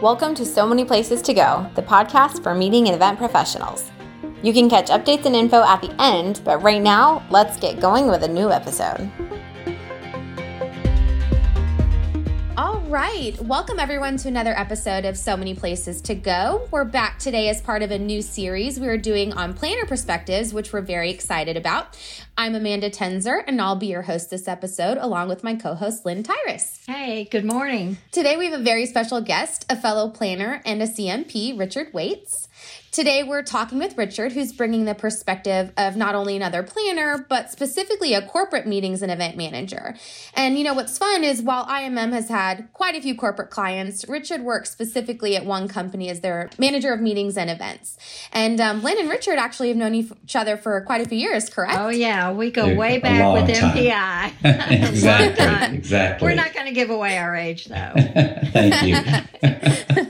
Welcome to So Many Places to Go, the podcast for meeting and event professionals. You can catch updates and info at the end, but right now, let's get going with a new episode. Right. Welcome, everyone, to another episode of So Many Places to Go. We're back today as part of a new series we are doing on planner perspectives, which we're very excited about. I'm Amanda Tenzer, and I'll be your host this episode, along with my co host, Lynn Tyrus. Hey, good morning. Today, we have a very special guest, a fellow planner and a CMP, Richard Waits. Today, we're talking with Richard, who's bringing the perspective of not only another planner, but specifically a corporate meetings and event manager. And you know, what's fun is while IMM has had quite a few corporate clients, Richard works specifically at one company as their manager of meetings and events. And um, Lynn and Richard actually have known each other for quite a few years, correct? Oh, yeah. We go way back with MPI. exactly. exactly. We're not going to give away our age, though. Thank you.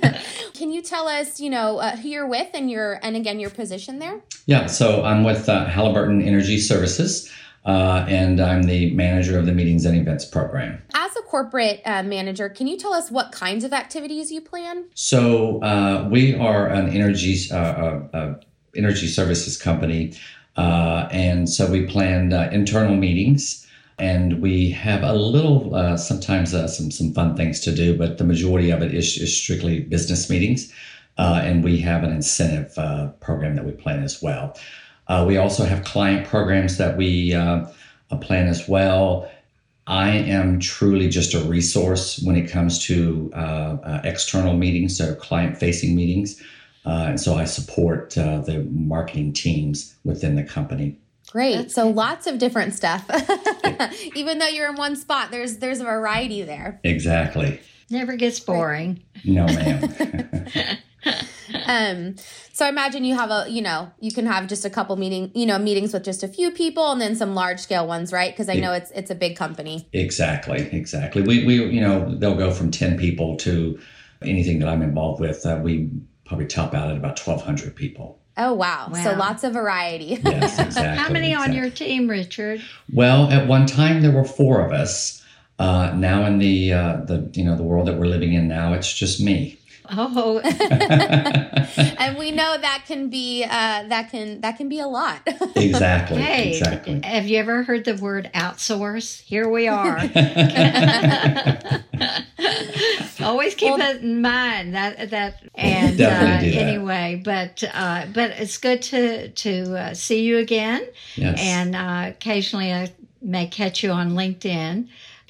Tell us, you know, uh, who you're with and your and again your position there? Yeah, so I'm with uh, Halliburton Energy Services. Uh, and I'm the manager of the meetings and events program. As a corporate uh, manager, can you tell us what kinds of activities you plan? So uh, we are an energy uh, uh, energy services company, uh, and so we plan internal meetings. And we have a little, sometimes some some fun things to do, but the majority of it is, is strictly business meetings. and we have an incentive program that we plan as well. Uh, we also have client programs that we uh, plan as well. I am truly just a resource when it comes to uh, uh external meetings, so client facing meetings. Uh, and so I support uh, the marketing teams within the company. Great. So lots of different stuff. Even though you're in one spot, there's there's a variety there. Exactly. Never gets boring. No, ma'am. um, so I imagine you have a, you know, you can have just a couple meeting, you know, meetings with just a few people, and then some large scale ones, right? Because I know it's it's a big company. Exactly, exactly. We we you know they'll go from ten people to anything that I'm involved with. Uh, we probably top out at about twelve hundred people. Oh wow. wow. So lots of variety. Yes, exactly. How many exactly. on your team, Richard? Well, at one time there were four of us. Uh, now in the uh, the you know the world that we're living in now, it's just me. Oh, and we know that can be uh, that can that can be a lot. exactly. Hey, exactly. have you ever heard the word outsource? Here we are. Always keep well, it in mind that that and uh, anyway, but uh, but it's good to to uh, see you again, yes. and uh, occasionally I may catch you on LinkedIn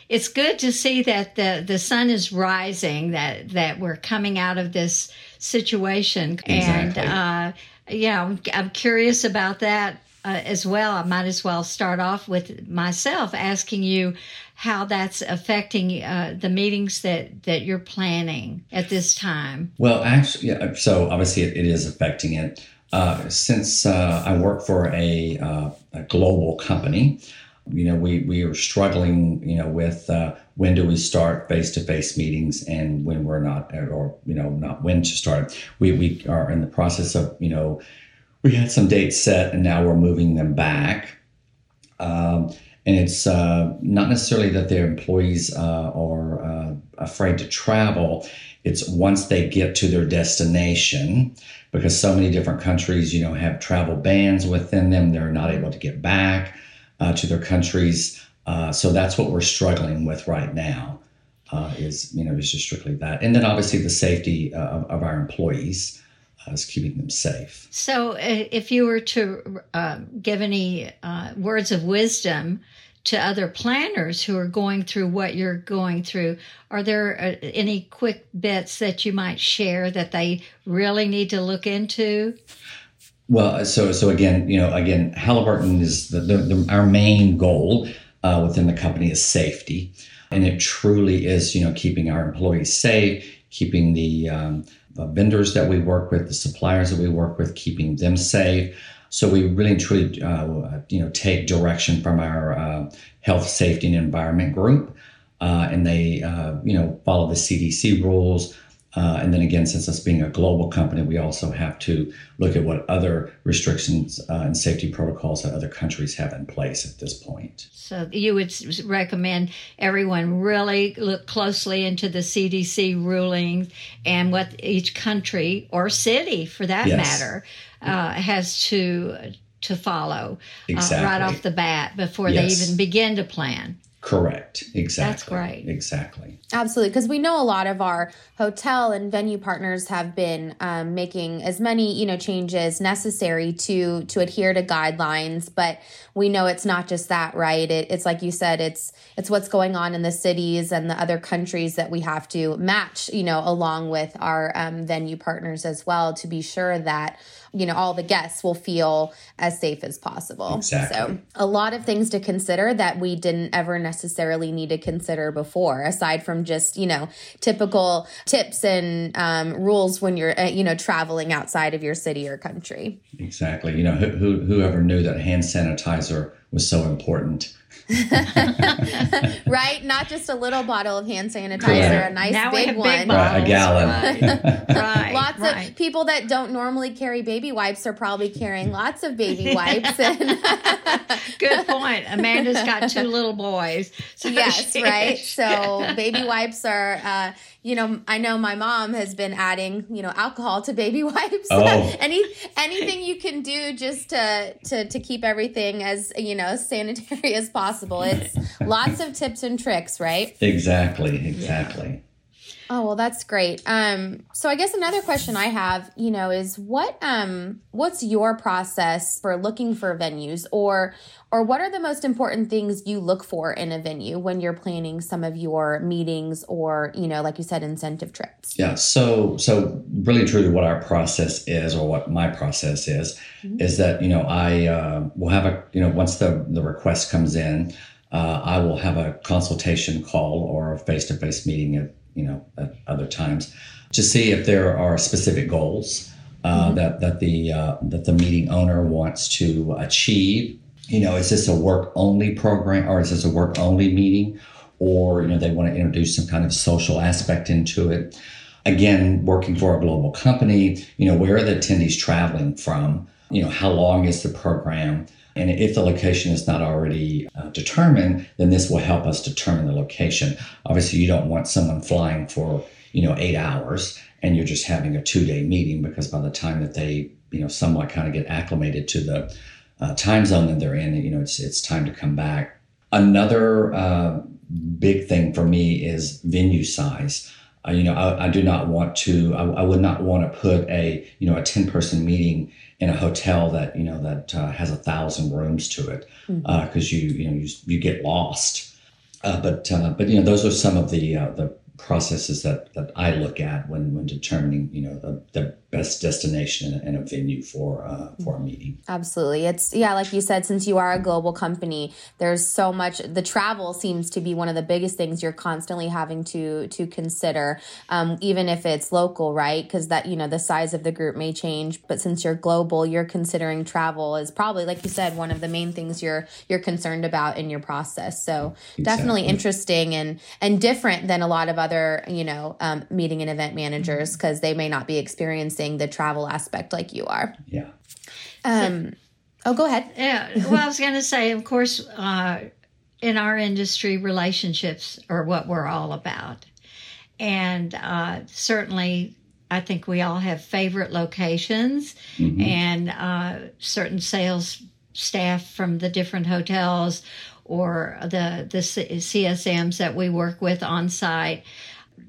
it's good to see that the, the sun is rising, that, that we're coming out of this situation. Exactly. And, uh, yeah, I'm curious about that uh, as well. I might as well start off with myself asking you how that's affecting uh, the meetings that, that you're planning at this time. Well, actually, yeah, so obviously it, it is affecting it. Uh, since uh, I work for a, uh, a global company, you know, we, we are struggling, you know, with uh, when do we start face-to-face meetings and when we're not, or, you know, not when to start. We, we are in the process of, you know, we had some dates set and now we're moving them back. Um, and it's uh, not necessarily that their employees uh, are uh, afraid to travel. It's once they get to their destination, because so many different countries, you know, have travel bans within them. They're not able to get back uh, to their countries. Uh, so that's what we're struggling with right now. Uh, is you know is just strictly that, and then obviously the safety uh, of, of, our employees uh, is keeping them safe. So, uh, if you were to give any words of wisdom to other planners who are going through what you're going through, are there any quick bits that you might share that they really need to look into? Well, so so again, you know, again, Halliburton is the, the, the our main goal uh, within the company is safety, and it truly is, you know, keeping our employees safe, keeping the, um, the vendors that we work with, the suppliers that we work with, keeping them safe. So we really truly, uh, you know, take direction from our uh, health, safety, and environment group, uh, and they, uh, you know, follow the CDC rules. Uh, and then again, since us being a global company, we also have to look at what other restrictions uh, and safety protocols that other countries have in place at this point. So you would recommend everyone really look closely into the CDC rulings and what each country or city, for that yes. matter, uh, has to to follow exactly. uh, right off the bat before yes. they even begin to plan. Correct. Exactly. That's great. Exactly. Absolutely. Because we know a lot of our hotel and venue partners have been um, making as many, you know, changes necessary to to adhere to guidelines. But we know it's not just that, right? It, it's like you said, it's it's what's going on in the cities and the other countries that we have to match, you know, along with our um, venue partners as well to be sure that you know all the guests will feel as safe as possible. Exactly. so a lot of things to consider that we didn't ever necessarily need to consider before aside from just you know typical tips and um, rules when you're uh, you know traveling outside of your city or country. Exactly. You know who, who, whoever knew that hand sanitizer was so important right? Not just a little bottle of hand sanitizer, Correct. a nice now big one. Big right, a gallon. Right. right. Lots right. of people that don't normally carry baby wipes are probably carrying lots of baby wipes. And Good point. Amanda's got two little boys. So yes, right. So baby wipes are uh, you know, I know my mom has been adding, you know, alcohol to baby wipes. Oh. Any anything you can do just to to to keep everything as you know sanitary as possible. It's lots of tips and tricks, right? Exactly. Exactly. Yeah. Oh, well that's great. Um so I guess another question I have, you know, is what um what's your process for looking for venues or or what are the most important things you look for in a venue when you're planning some of your meetings or, you know, like you said incentive trips? Yeah, so so really truly what our process is or what my process is mm-hmm. is that, you know, I uh, will have a, you know, once the the request comes in, uh, I will have a consultation call or a face-to-face meeting at you know at other times to see if there are specific goals uh, mm-hmm. that that the uh, that the meeting owner wants to achieve. You know, is this a work only program or is this a work only meeting, or you know they want to introduce some kind of social aspect into it. Again, working for a global company, you know, where are the attendees traveling from? You know, how long is the program? And if the location is not already uh, determined, then this will help us determine the location. Obviously, you don't want someone flying for you know eight hours and you're just having a two day meeting because by the time that they you know somewhat kind of get acclimated to the uh, time zone that they're in, you know it's it's time to come back. Another uh, big thing for me is venue size. Uh, you know, I, I, do not want to. I, I, would not want to put a you know a ten person meeting in a hotel that you know that uh, has a thousand rooms to it because mm-hmm. uh, you you know you, you get lost. Uh, but uh, but you know those are some of the uh, the processes that, that I look at when, when determining, you know, the, the best destination and a venue for uh, for a meeting. Absolutely, it's yeah, like you said, since you are a global company, there's so much. The travel seems to be one of the biggest things you're constantly having to to consider, um, even if it's local, right? Because that you know the size of the group may change, but since you're global, you're considering travel is probably like you said one of the main things you're you're concerned about in your process. So exactly. definitely interesting and and different than a lot of other you know um, meeting and event managers because they may not be experiencing the travel aspect like you are. Yeah. Um, oh, go ahead. Yeah. Well, I was going to say, of course, uh, in our industry, relationships are what we're all about. And uh, certainly, I think we all have favorite locations mm-hmm. and uh, certain sales staff from the different hotels or the the CSMs that we work with on site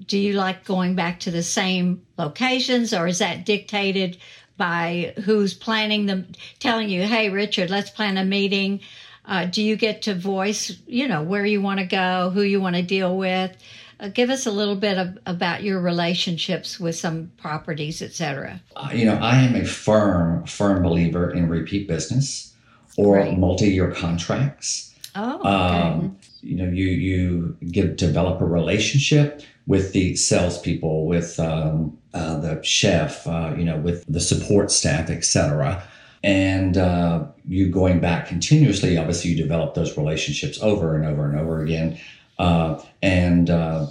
do you like going back to the same locations or is that dictated by who's planning them telling you hey richard let's plan a meeting uh, do you get to voice you know where you want to go who you want to deal with uh, give us a little bit of, about your relationships with some properties etc uh, you know i am a firm firm believer in repeat business or right. multi-year contracts oh okay. um, you know you you get develop a relationship with the salespeople, with um, uh, the chef, uh, you know, with the support staff, etc. And uh, you going back continuously, obviously, you develop those relationships over and over and over again. Uh, and uh,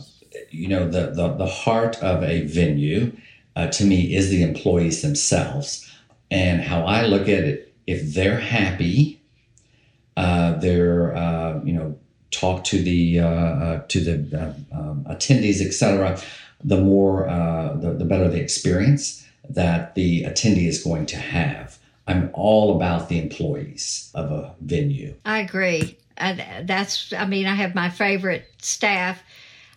you know, the, the, the heart of a venue uh, to me is the employees themselves. And how I look at it, if they're happy, they're, you know, talk to the, uh, uh, to the uh, um, attendees, etc., the more, the, the better the experience that the attendee is going to have. I'm all about the employees of a venue. I agree. That's, I mean, I have my favorite staff.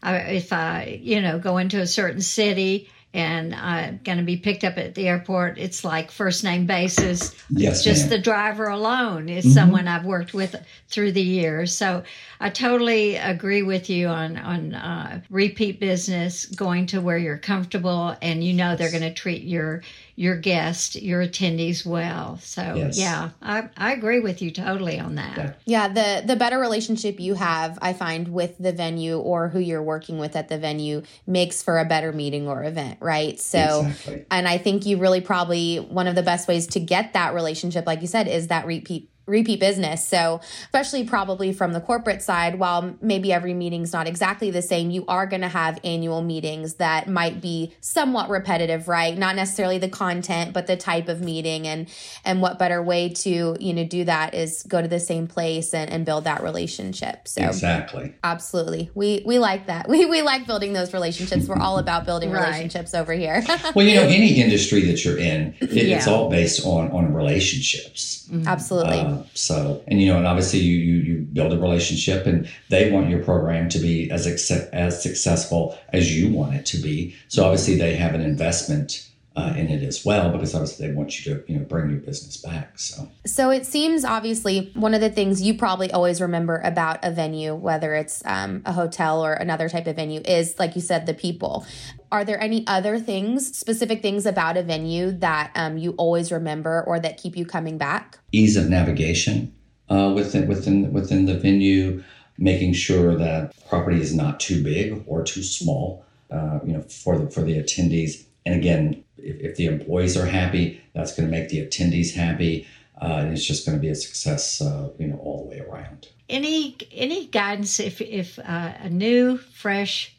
I, if I, you know, go into a certain city and I'm going to be picked up at the airport, it's like first name basis. Yes, it's just ma'am. the driver alone is mm-hmm. someone I've worked with through the years. So I totally agree with you on on uh, repeat business, going to where you're comfortable and you know they're going to treat your your guests, your attendees well. So yes. yeah, I, I agree with you totally on that. Yeah. yeah, the the better relationship you have, I find with the venue or who you're working with at the venue makes for a better meeting or event, right? So exactly. and I think you really probably one of the best ways to get that relationship, like you said, is that repeat repeat business. So, especially probably from the corporate side, while maybe every meeting's not exactly the same, you are going to have annual meetings that might be somewhat repetitive, right? Not necessarily the content, but the type of meeting and and what better way to, you know, do that is go to the same place and, and build that relationship. So Exactly. Absolutely. We we like that. We we like building those relationships. We're all about building right. relationships over here. well, you know, any industry that you're in, it, yeah. it's all based on on relationships. Mm-hmm. Absolutely. So, and you know, and obviously you, you you build a relationship, and they want your program to be as as successful as you want it to be. So obviously they have an investment uh, in it as well because obviously they want you to you know bring your business back so so it seems obviously one of the things you probably always remember about a venue whether it's um, a hotel or another type of venue is like you said the people are there any other things specific things about a venue that um, you always remember or that keep you coming back ease of navigation uh, within within within the venue making sure that property is not too big or too small uh, you know for the for the attendees and again if, if the employees are happy, that's going to make the attendees happy. Uh, and it's just going to be a success, uh, you know, all the way around. Any any guidance if if uh, a new fresh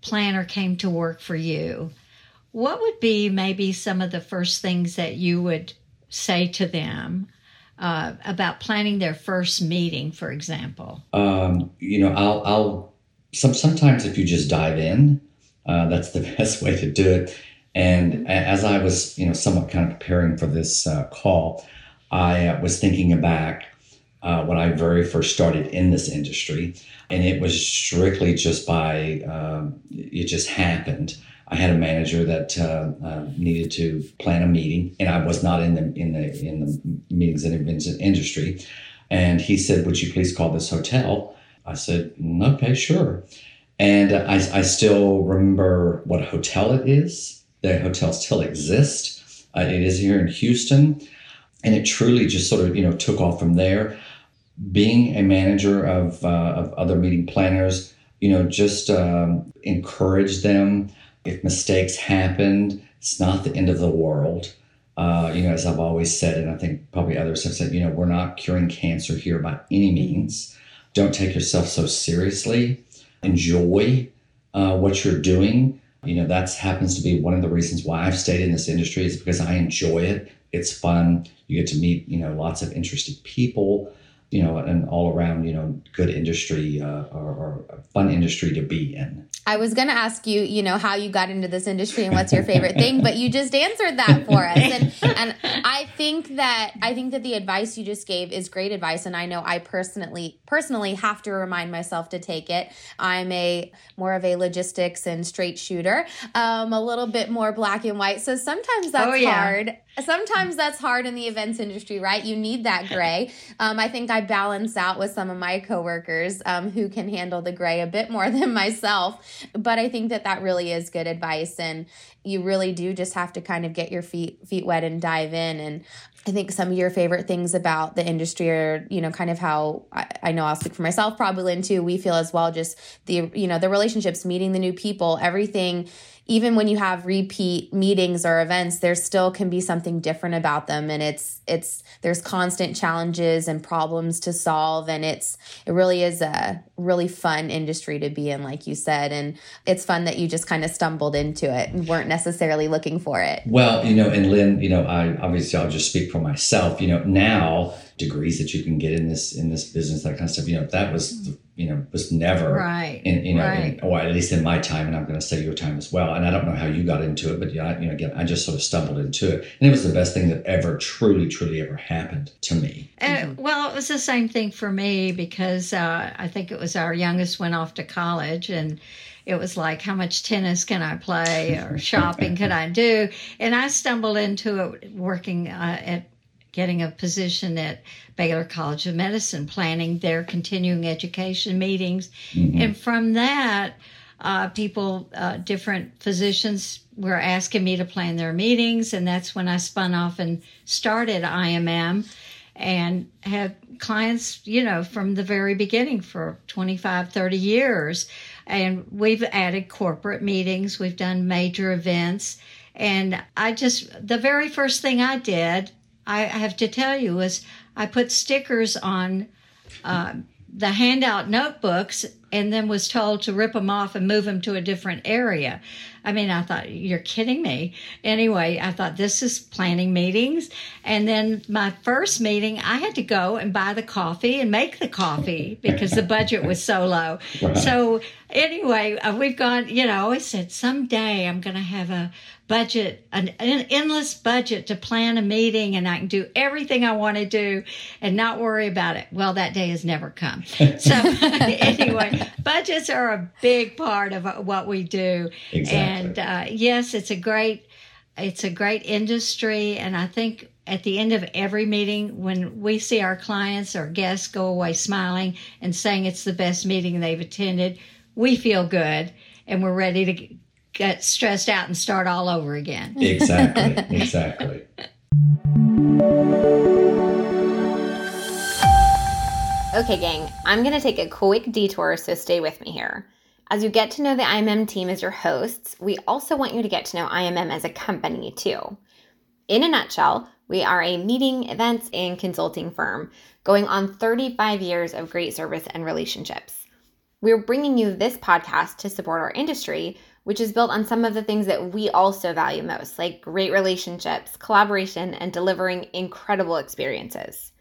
planner came to work for you, what would be maybe some of the first things that you would say to them uh, about planning their first meeting, for example? Um, you know, I'll I'll some sometimes if you just dive in, uh, that's the best way to do it. And as I was, you know, somewhat kind of preparing for this uh, call, I uh, was thinking back uh, when I very first started in this industry, and it was strictly just by um, it just happened. I had a manager that uh, uh, needed to plan a meeting, and I was not in the in the in the meetings and events industry. And he said, "Would you please call this hotel?" I said, "Okay, sure." And I, I still remember what hotel it is the hotel still exists. Uh, it is here in Houston, and it truly just sort of you know took off from there. Being a manager of uh, of other meeting planners, you know, just um, encourage them. If mistakes happened, it's not the end of the world. Uh, you know, as I've always said, and I think probably others have said, you know, we're not curing cancer here by any means. Don't take yourself so seriously. Enjoy uh, what you're doing you know, that happens to be one of the reasons why I've stayed in this industry is because I enjoy it. It's fun. You get to meet, you know, lots of interesting people, you know, an all around, you know, good industry uh, or, or fun industry to be in. I was going to ask you, you know, how you got into this industry and what's your favorite thing, but you just answered that for us. And, and I think that I think that the advice you just gave is great advice, and I know I personally personally have to remind myself to take it. I'm a more of a logistics and straight shooter, um, a little bit more black and white. So sometimes that's oh, yeah. hard sometimes that's hard in the events industry, right? You need that gray. Um, I think I balance out with some of my coworkers um, who can handle the gray a bit more than myself. But I think that that really is good advice. And you really do just have to kind of get your feet feet wet and dive in and I think some of your favorite things about the industry are, you know, kind of how I, I, know I'll speak for myself, probably Lynn too. We feel as well, just the, you know, the relationships, meeting the new people, everything. Even when you have repeat meetings or events there still can be something different about them. And it's it's there's constant challenges and problems to solve. And it's it really is a really fun industry to be in like you said. And it's fun that you just kind of stumbled into it and weren't necessarily looking for it. Well you know and lynn you know i obviously i'll just speak for myself you know now degrees that you can get in this in this business that kind of stuff you know that was you know was never right in you know right. in, or at least in my time and i'm going to say your time as well and i don't know how you got into it but yeah you know again i just sort of stumbled into it and it was the best thing that ever truly truly ever happened to me uh, well it was the same thing for me because uh, i think it was our youngest went off to college and it was like how much tennis can i play or shopping can i do and i stumbled into it working uh, at getting a position at Baylor College of Medicine, planning their continuing education meetings. Mm-hmm. And from that, uh, people, uh, different physicians were asking me to plan their meetings. And that's when I spun off and started IMM and had clients, you know, from the very beginning for 25, 30 years. And we've added corporate meetings, we've done major events. And I just, the very first thing I did I have to tell you was I put stickers on uh, the handout notebooks and then was told to rip them off and move them to a different area. I mean, I thought, you're kidding me. Anyway, I thought this is planning meetings. And then my first meeting, I had to go and buy the coffee and make the coffee because the budget was so low. So, anyway, uh, we've gone, you know, I always said someday I'm going to have a budget, an, an endless budget to plan a meeting and I can do everything I want to do and not worry about it. Well, that day has never come. So, budgets are a big part of what we do. Exactly. And uh, yes, it's a great, it's a great industry. And I think at the end of every meeting, when we see our clients or guests go away smiling and saying it's the best meeting they've attended, we feel good and we're ready to get stressed out and start all over again. Exactly, exactly. Okay, gang, I'm going to take a quick detour, so stay with me here. As you get to know the IMM team as your hosts, we also want you to get to know IMM as a company too. In a nutshell, we are a meeting, events, and consulting firm going on 35 years of great service and relationships. We're bringing you this podcast to support our industry, which is built on some of the things that we also value most, like great relationships, collaboration, and delivering incredible experiences.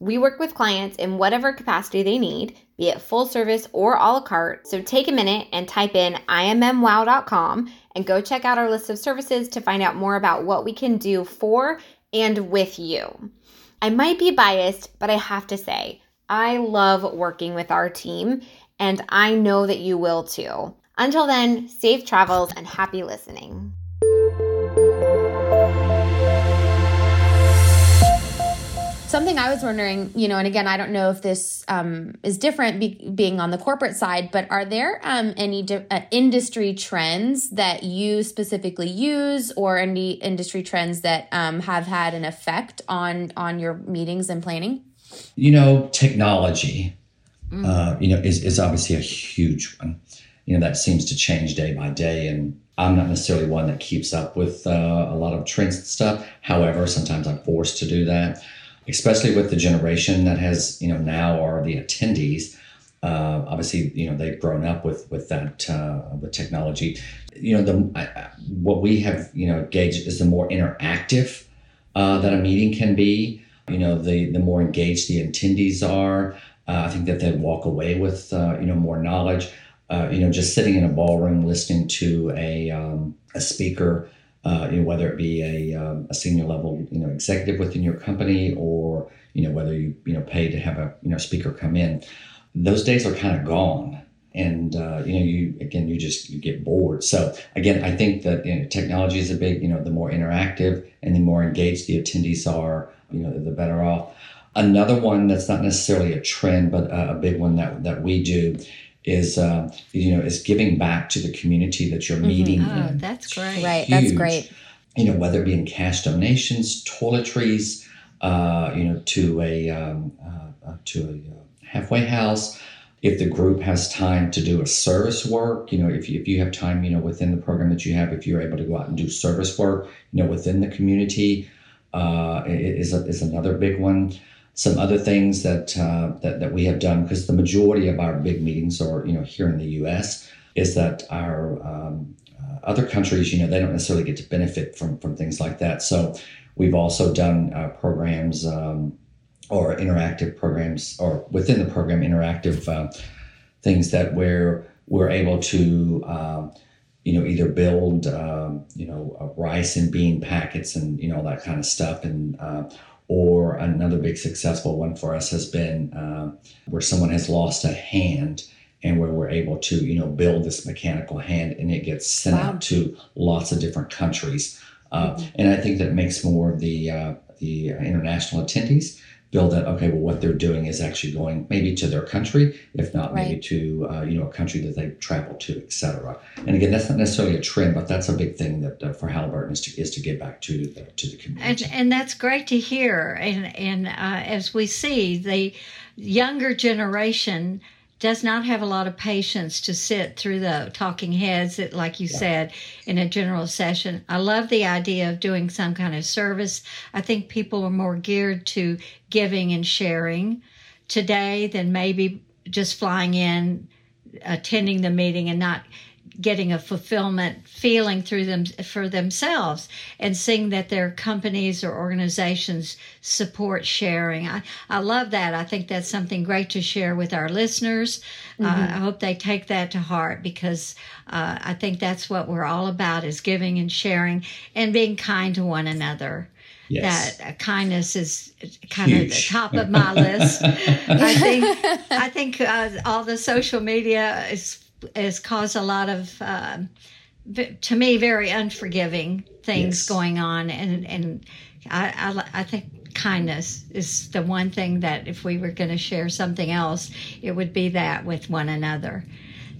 We work with clients in whatever capacity they need, be it full service or a la carte. So take a minute and type in immwow.com and go check out our list of services to find out more about what we can do for and with you. I might be biased, but I have to say, I love working with our team, and I know that you will too. Until then, safe travels and happy listening. Something I was wondering, you know, and again, I don't know if this um, is different be- being on the corporate side, but are there um, any uh, industry trends that you specifically use, or any industry trends that um, have had an effect on on your meetings and planning? You know, technology, mm. uh, you know, is is obviously a huge one you know that seems to change day by day and i'm not necessarily one that keeps up with uh, a lot of trends and stuff however sometimes i'm forced to do that especially with the generation that has you know now are the attendees uh, obviously you know they've grown up with with that uh, with technology. You know the I, what we have you know gauged is the more interactive uh, that a meeting can be. You know the the more engaged the attendees are uh, i think that they walk away with uh, you know more knowledge. Uh, you know, just sitting in a ballroom listening to a, um, a speaker, uh, you know, whether it be a, um, a senior level, you know, executive within your company or, you know, whether you, you know, pay to have a, you know, speaker come in, those days are kind of gone. And, uh, you know, you, again, you just, you get bored. So again, I think that you know, technology is a big, you know, the more interactive and the more engaged the attendees are, you know, the better off. Another one that's not necessarily a trend, but a, big one that, that we do is uh, you know is giving back to the community that you're Mm-hmm. meeting. Oh, in. that's great. Right. That's great. You know, whether it be in cash donations, toiletries, uh, you know, to a um, uh, uh, to a uh, halfway house. If the group has time to do a service work, you know, if you, if you have time, you know, within the program that you have, if you're able to go out and do service work, you know, within the community, uh, is a, is another big one. Some other things that uh, that that we have done because the majority of our big meetings are you know here in the U.S. is that our um, uh, other countries you know they don't necessarily get to benefit from from things like that. So we've also done uh, programs um, or interactive programs or within the program interactive uh, things that where we're able to. Um, you know, either build, um, you know, rice and bean packets and, you know, that kind of stuff. And, uh, or another big successful one for us has been uh, where someone has lost a hand and where we're able to, you know, build this mechanical hand and it gets sent Wow. out to lots of different countries. Uh, And I think that makes more of the, uh, the international attendees feel that, okay, well, what they're doing is actually going maybe to their country, if not maybe to, uh, you know, a country that they travel to, etc. And again, that's not necessarily a trend, but that's a big thing that uh, for Halliburton is to is to give back to the to the And, community. and that's great to hear. And, and uh, as we see, the younger generation does not have a lot of patience to sit through the talking heads, that, like you said, in a general session. I love the idea of doing some kind of service. I think people are more geared to giving and sharing today than maybe just flying in, attending the meeting, and not getting a fulfillment feeling through them for themselves and seeing that their companies or organizations support sharing. I, I love that. I think that's something great to share with our listeners. Uh, I hope they take that to heart because uh, I think that's what we're all about is giving and sharing and being kind to one another. Yes. That uh, kindness is kind of the top of my list. I think I think uh, all the social media is has caused a lot of um, v- to me very unforgiving things Yes. going on, and and I, I I think kindness is the one thing that if we were going to share something else, it would be that with one another.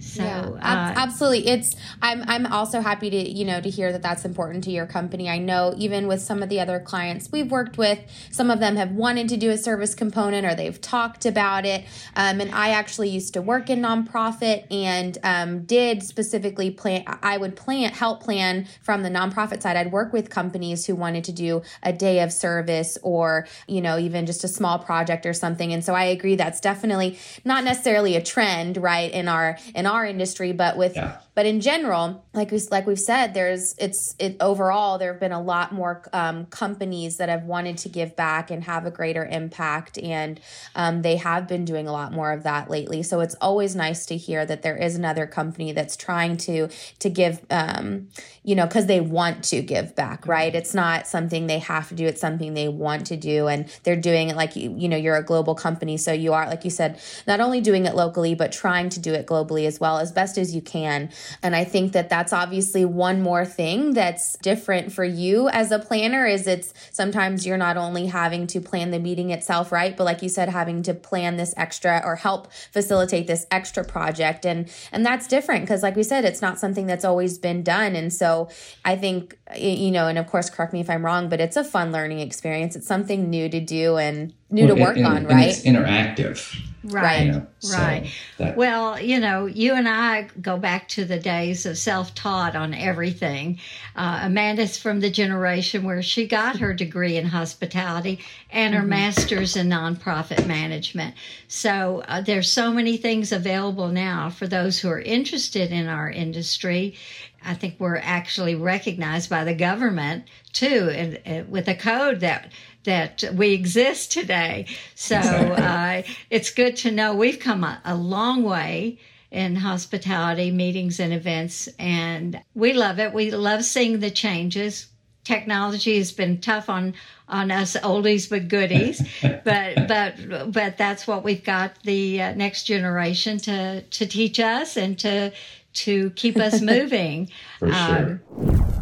So yeah, uh, absolutely. It's I'm I'm also happy to you know to hear that that's important to your company. I know even with some of the other clients we've worked with, some of them have wanted to do a service component or they've talked about it. Um, and I actually used to work in nonprofit and um, did specifically plan. I would plan help plan from the nonprofit side. I'd work with companies who wanted to do a day of service or you know even just a small project or something. And so I agree that's definitely not necessarily a trend right in our in our industry, but with Yeah. But in general, like we like we've said, there's it's it overall there have been a lot more um, companies that have wanted to give back and have a greater impact, and um, they have been doing a lot more of that lately. So it's always nice to hear that there is another company that's trying to to give, um, you know, because they want to give back, right? It's not something they have to do; it's something they want to do, and they're doing it like you you know you're a global company, so you are like you said, not only doing it locally but trying to do it globally as well as best as you can. And I think that that's obviously one more thing that's different for you as a planner is it's sometimes you're not only having to plan the meeting itself, right? But like you said, having to plan this extra or help facilitate this extra project. And and that's different because like we said, it's not something that's always been done. And so I think you know, and of course correct me if I'm wrong, but it's a fun learning experience. It's something new to do and new to work and- on, and right? it's interactive. right. You know, so Right. that- Well, you know, you and I go back to the days of self taught on everything. Uh, Amanda's from the generation where she got her degree in hospitality and her master's in nonprofit management. So uh, there's so many things available now for those who are interested in our industry. I think we're actually recognized by the government too, and, and with a code that that we exist today. So uh, it's good to know we've come a, a long way in hospitality meetings and events, and we love it. We love seeing the changes. Technology has been tough on on us oldies but goodies, but but but that's what we've got the uh, next generation to to teach us and to to keep us moving. for sure. Um,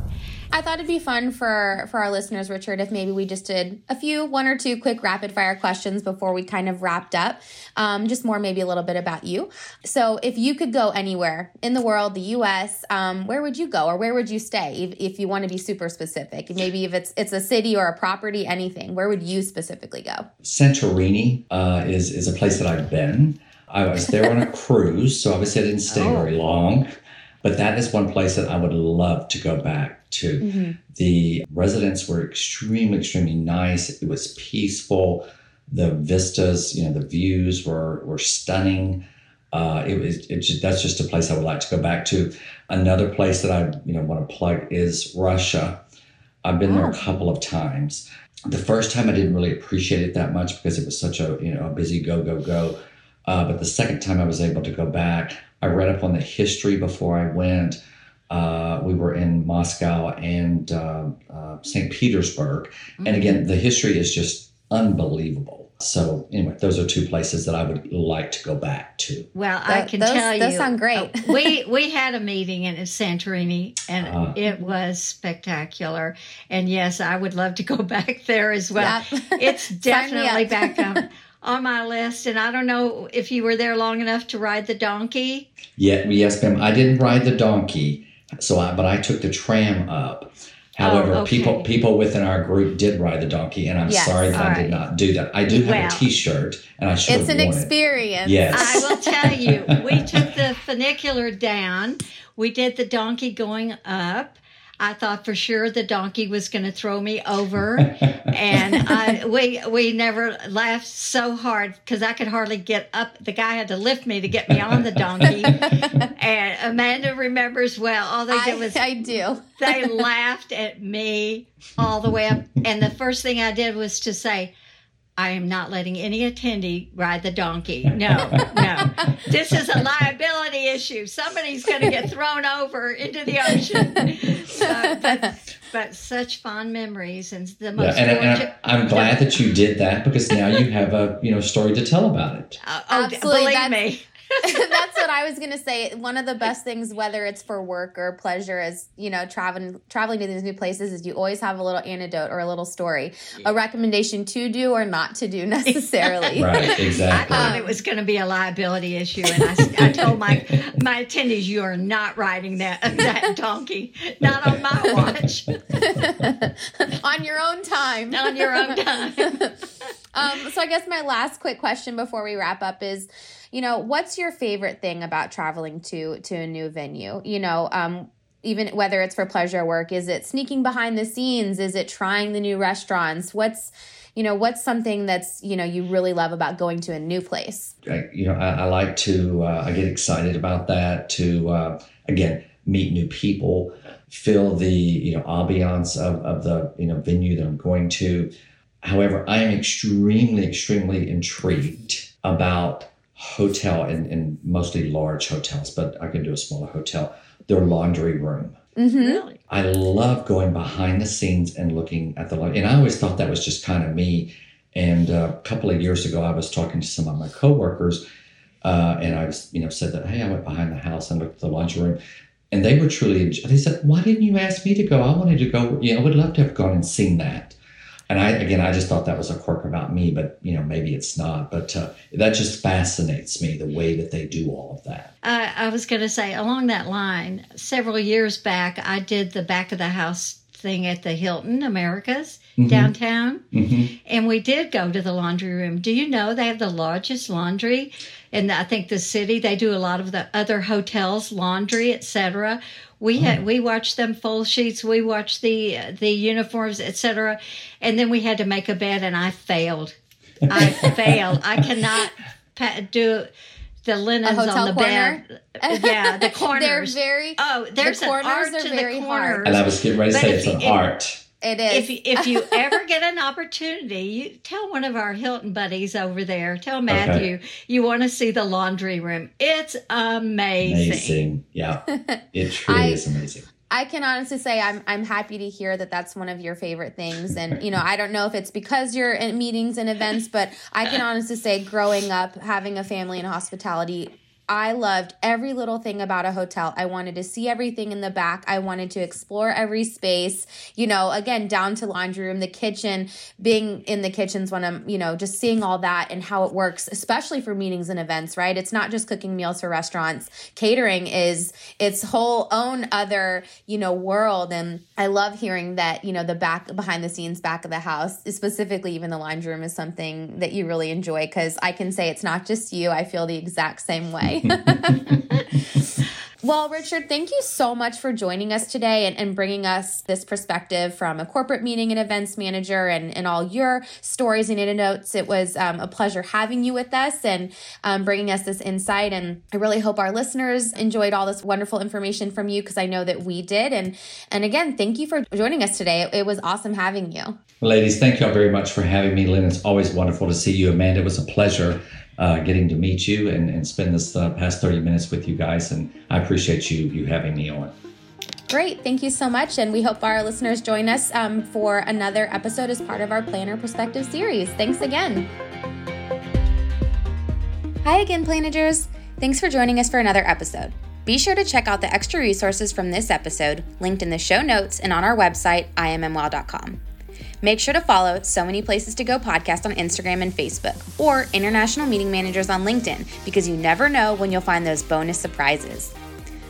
I thought it'd be fun for for our listeners, Richard, if maybe we just did a few, one or two quick rapid fire questions before we kind of wrapped up. Um, just more, maybe a little bit about you. So, if you could go anywhere in the world, the U.S., um, where would you go, or where would you stay? If, if you want to be super specific, maybe if it's it's a city or a property, anything, where would you specifically go? Santorini uh, is is a place that I've been. I was there on a cruise, so obviously I didn't stay oh. very long. But that is one place that I would love to go back to. Mm-hmm. The residents were extremely, extremely nice. It was peaceful. The vistas, you know, the views were were stunning. Uh, it was it just, that's just a place I would like to go back to. Another place that I you know want to plug is Russia. I've been there a couple of times. The first time I didn't really appreciate it that much because it was such a you know a busy go go go. Uh, but the second time I was able to go back, I read up on the history before I went. Uh, we were in Moscow and uh, uh, St. Petersburg. Mm-hmm. And again, the history is just unbelievable. So, anyway, those are two places that I would like to go back to. Well, that, I can those, tell you. Those sound great. Uh, we, we had a meeting in Santorini and uh, it was spectacular. And yes, I would love to go back there as well. Yep. It's definitely back on on my list, and I don't know if you were there long enough to ride the donkey. Yeah, yes, ma'am. I didn't ride the donkey, so I, but I took the tram up. Oh, However, oh, okay. people people within our group did ride the donkey, and I'm yes, sorry that I right. did not do that. I do have well, a T-shirt, and I should. It's an experience. It. Yes, I will tell you. We took the funicular down. We did the donkey going up I thought for sure the donkey was going to throw me over, and I, we we never laughed so hard because I could hardly get up. The guy had to lift me to get me on the donkey, and Amanda remembers well. All they did was I do. They laughed at me all the way up, and the first thing I did was to say. I am not letting any attendee ride the donkey. No, no. This is a liability issue. Somebody's going to get thrown over into the ocean. So, but, but, such fond memories and the most. Yeah, and, and I'm, glad that you did that because now you have a you know story to tell about it. Uh, oh, Absolutely, believe that's, me. That's what I was gonna say. One of the best things, whether it's for work or pleasure, is you know traveling traveling to these new places, is you always have a little anecdote or a little story, a recommendation to do or not to do necessarily. right, exactly. I thought it was going to be a liability issue, and I, I told my my attendees, "You are not riding that that donkey, not on my watch, on your own time, on your own time." um, so I guess my last quick question before we wrap up is you know, what's your favorite thing about traveling to to a new venue? You know, um, even whether it's for pleasure work, is it sneaking behind the scenes? Is it trying the new restaurants? What's you know what's something that's you know you really love about going to a new place I, you know I, I like to uh, i get excited about that to uh, again meet new people feel the you know ambiance of, of the you know venue that i'm going to however i am extremely extremely intrigued about hotel and, and mostly large hotels, but I can do a smaller hotel, their laundry room. Mm-hmm. Really? I love going behind the scenes and looking at the laundry. And I always thought that was just kind of me. And uh, a couple of years ago, I was talking to some of my coworkers, uh, and I was, you know, said that, hey, I went behind the house and looked at the laundry room. And they were truly, they said, why didn't you ask me to go? I wanted to go, you know, I would love to have gone and seen that and I again, I just thought that was a quirk about me, but you know, maybe it's not. But uh, that just fascinates me the way that they do all of that. I was going to say along that line. Several years back, I did the back of the house thing at the Hilton Americas mm-hmm. downtown, mm-hmm. and we did go to the laundry room. Do you know they have the largest laundry? And I think the city they do a lot of the other hotels laundry, etc. We had we watched them fold sheets. We watched the the uniforms, etc. And then we had to make a bed, and I failed. I failed. I cannot pa- do the linens on the corner? bed. Yeah, the corners. They're very. Oh, there's the corners an art to the corners. Hard. And I was getting ready to say it's an art. It is. If, if you ever get an opportunity, you tell one of our Hilton buddies over there, tell Matthew, okay. you want to see the laundry room. It's amazing. Amazing. Yeah. It truly I, is amazing. I can honestly say I'm I'm happy to hear that that's one of your favorite things. And you know I don't know if it's because you're in meetings and events but I can honestly say growing up having a family in hospitality I loved every little thing about a hotel. I wanted to see everything in the back. I wanted to explore every space, you know, again, down to laundry room, the kitchen, being in the kitchens when I'm, you know, just seeing all that and how it works, especially for meetings and events, right? It's not just cooking meals for restaurants. Catering is its whole own other, you know, world. And I love hearing that, you know, the back behind the scenes back of the house, specifically even the laundry room is something that you really enjoy because I can say it's not just you. I feel the exact same way. Well, Richard, thank you so much for joining us today and, and, bringing us this perspective from a corporate meeting and events manager and, and all your stories and anecdotes. It notes it was um, a pleasure having you with us and um, bringing us this insight. And I really hope our listeners enjoyed all this wonderful information from you because I know that we did. And and again, thank you for joining us today. It, it was awesome having you. Ladies, thank you all very much for having me. Lynn, it's always wonderful to see you. Amanda, it was a pleasure uh, getting to meet you and, and spend this uh, past 30 minutes with you guys. And I appreciate you you having me on. Great. Thank you so much. And we hope our listeners join us um, for another episode as part of our Planner Perspective series. Thanks again. Hi again, Planagers. Thanks for joining us for another episode. Be sure to check out the extra resources from this episode linked in the show notes and on our website, immwow.com. Make sure to follow So Many Places to Go podcast on Instagram and Facebook or International Meeting Managers on LinkedIn because you never know when you'll find those bonus surprises.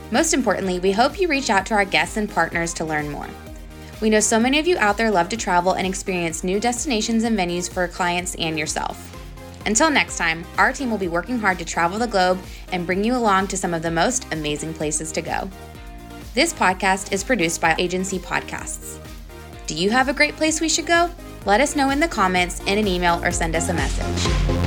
Most importantly, we hope you reach out to our guests and partners to learn more. We know so many of you out there love to travel and experience new destinations and venues for clients and yourself. Until next time, our team will be working hard to travel the globe and bring you along to some of the most amazing places to go. This podcast is produced by Agency Podcasts. Do you have a great place we should go? Let us know in the comments, in an email, or send us a message.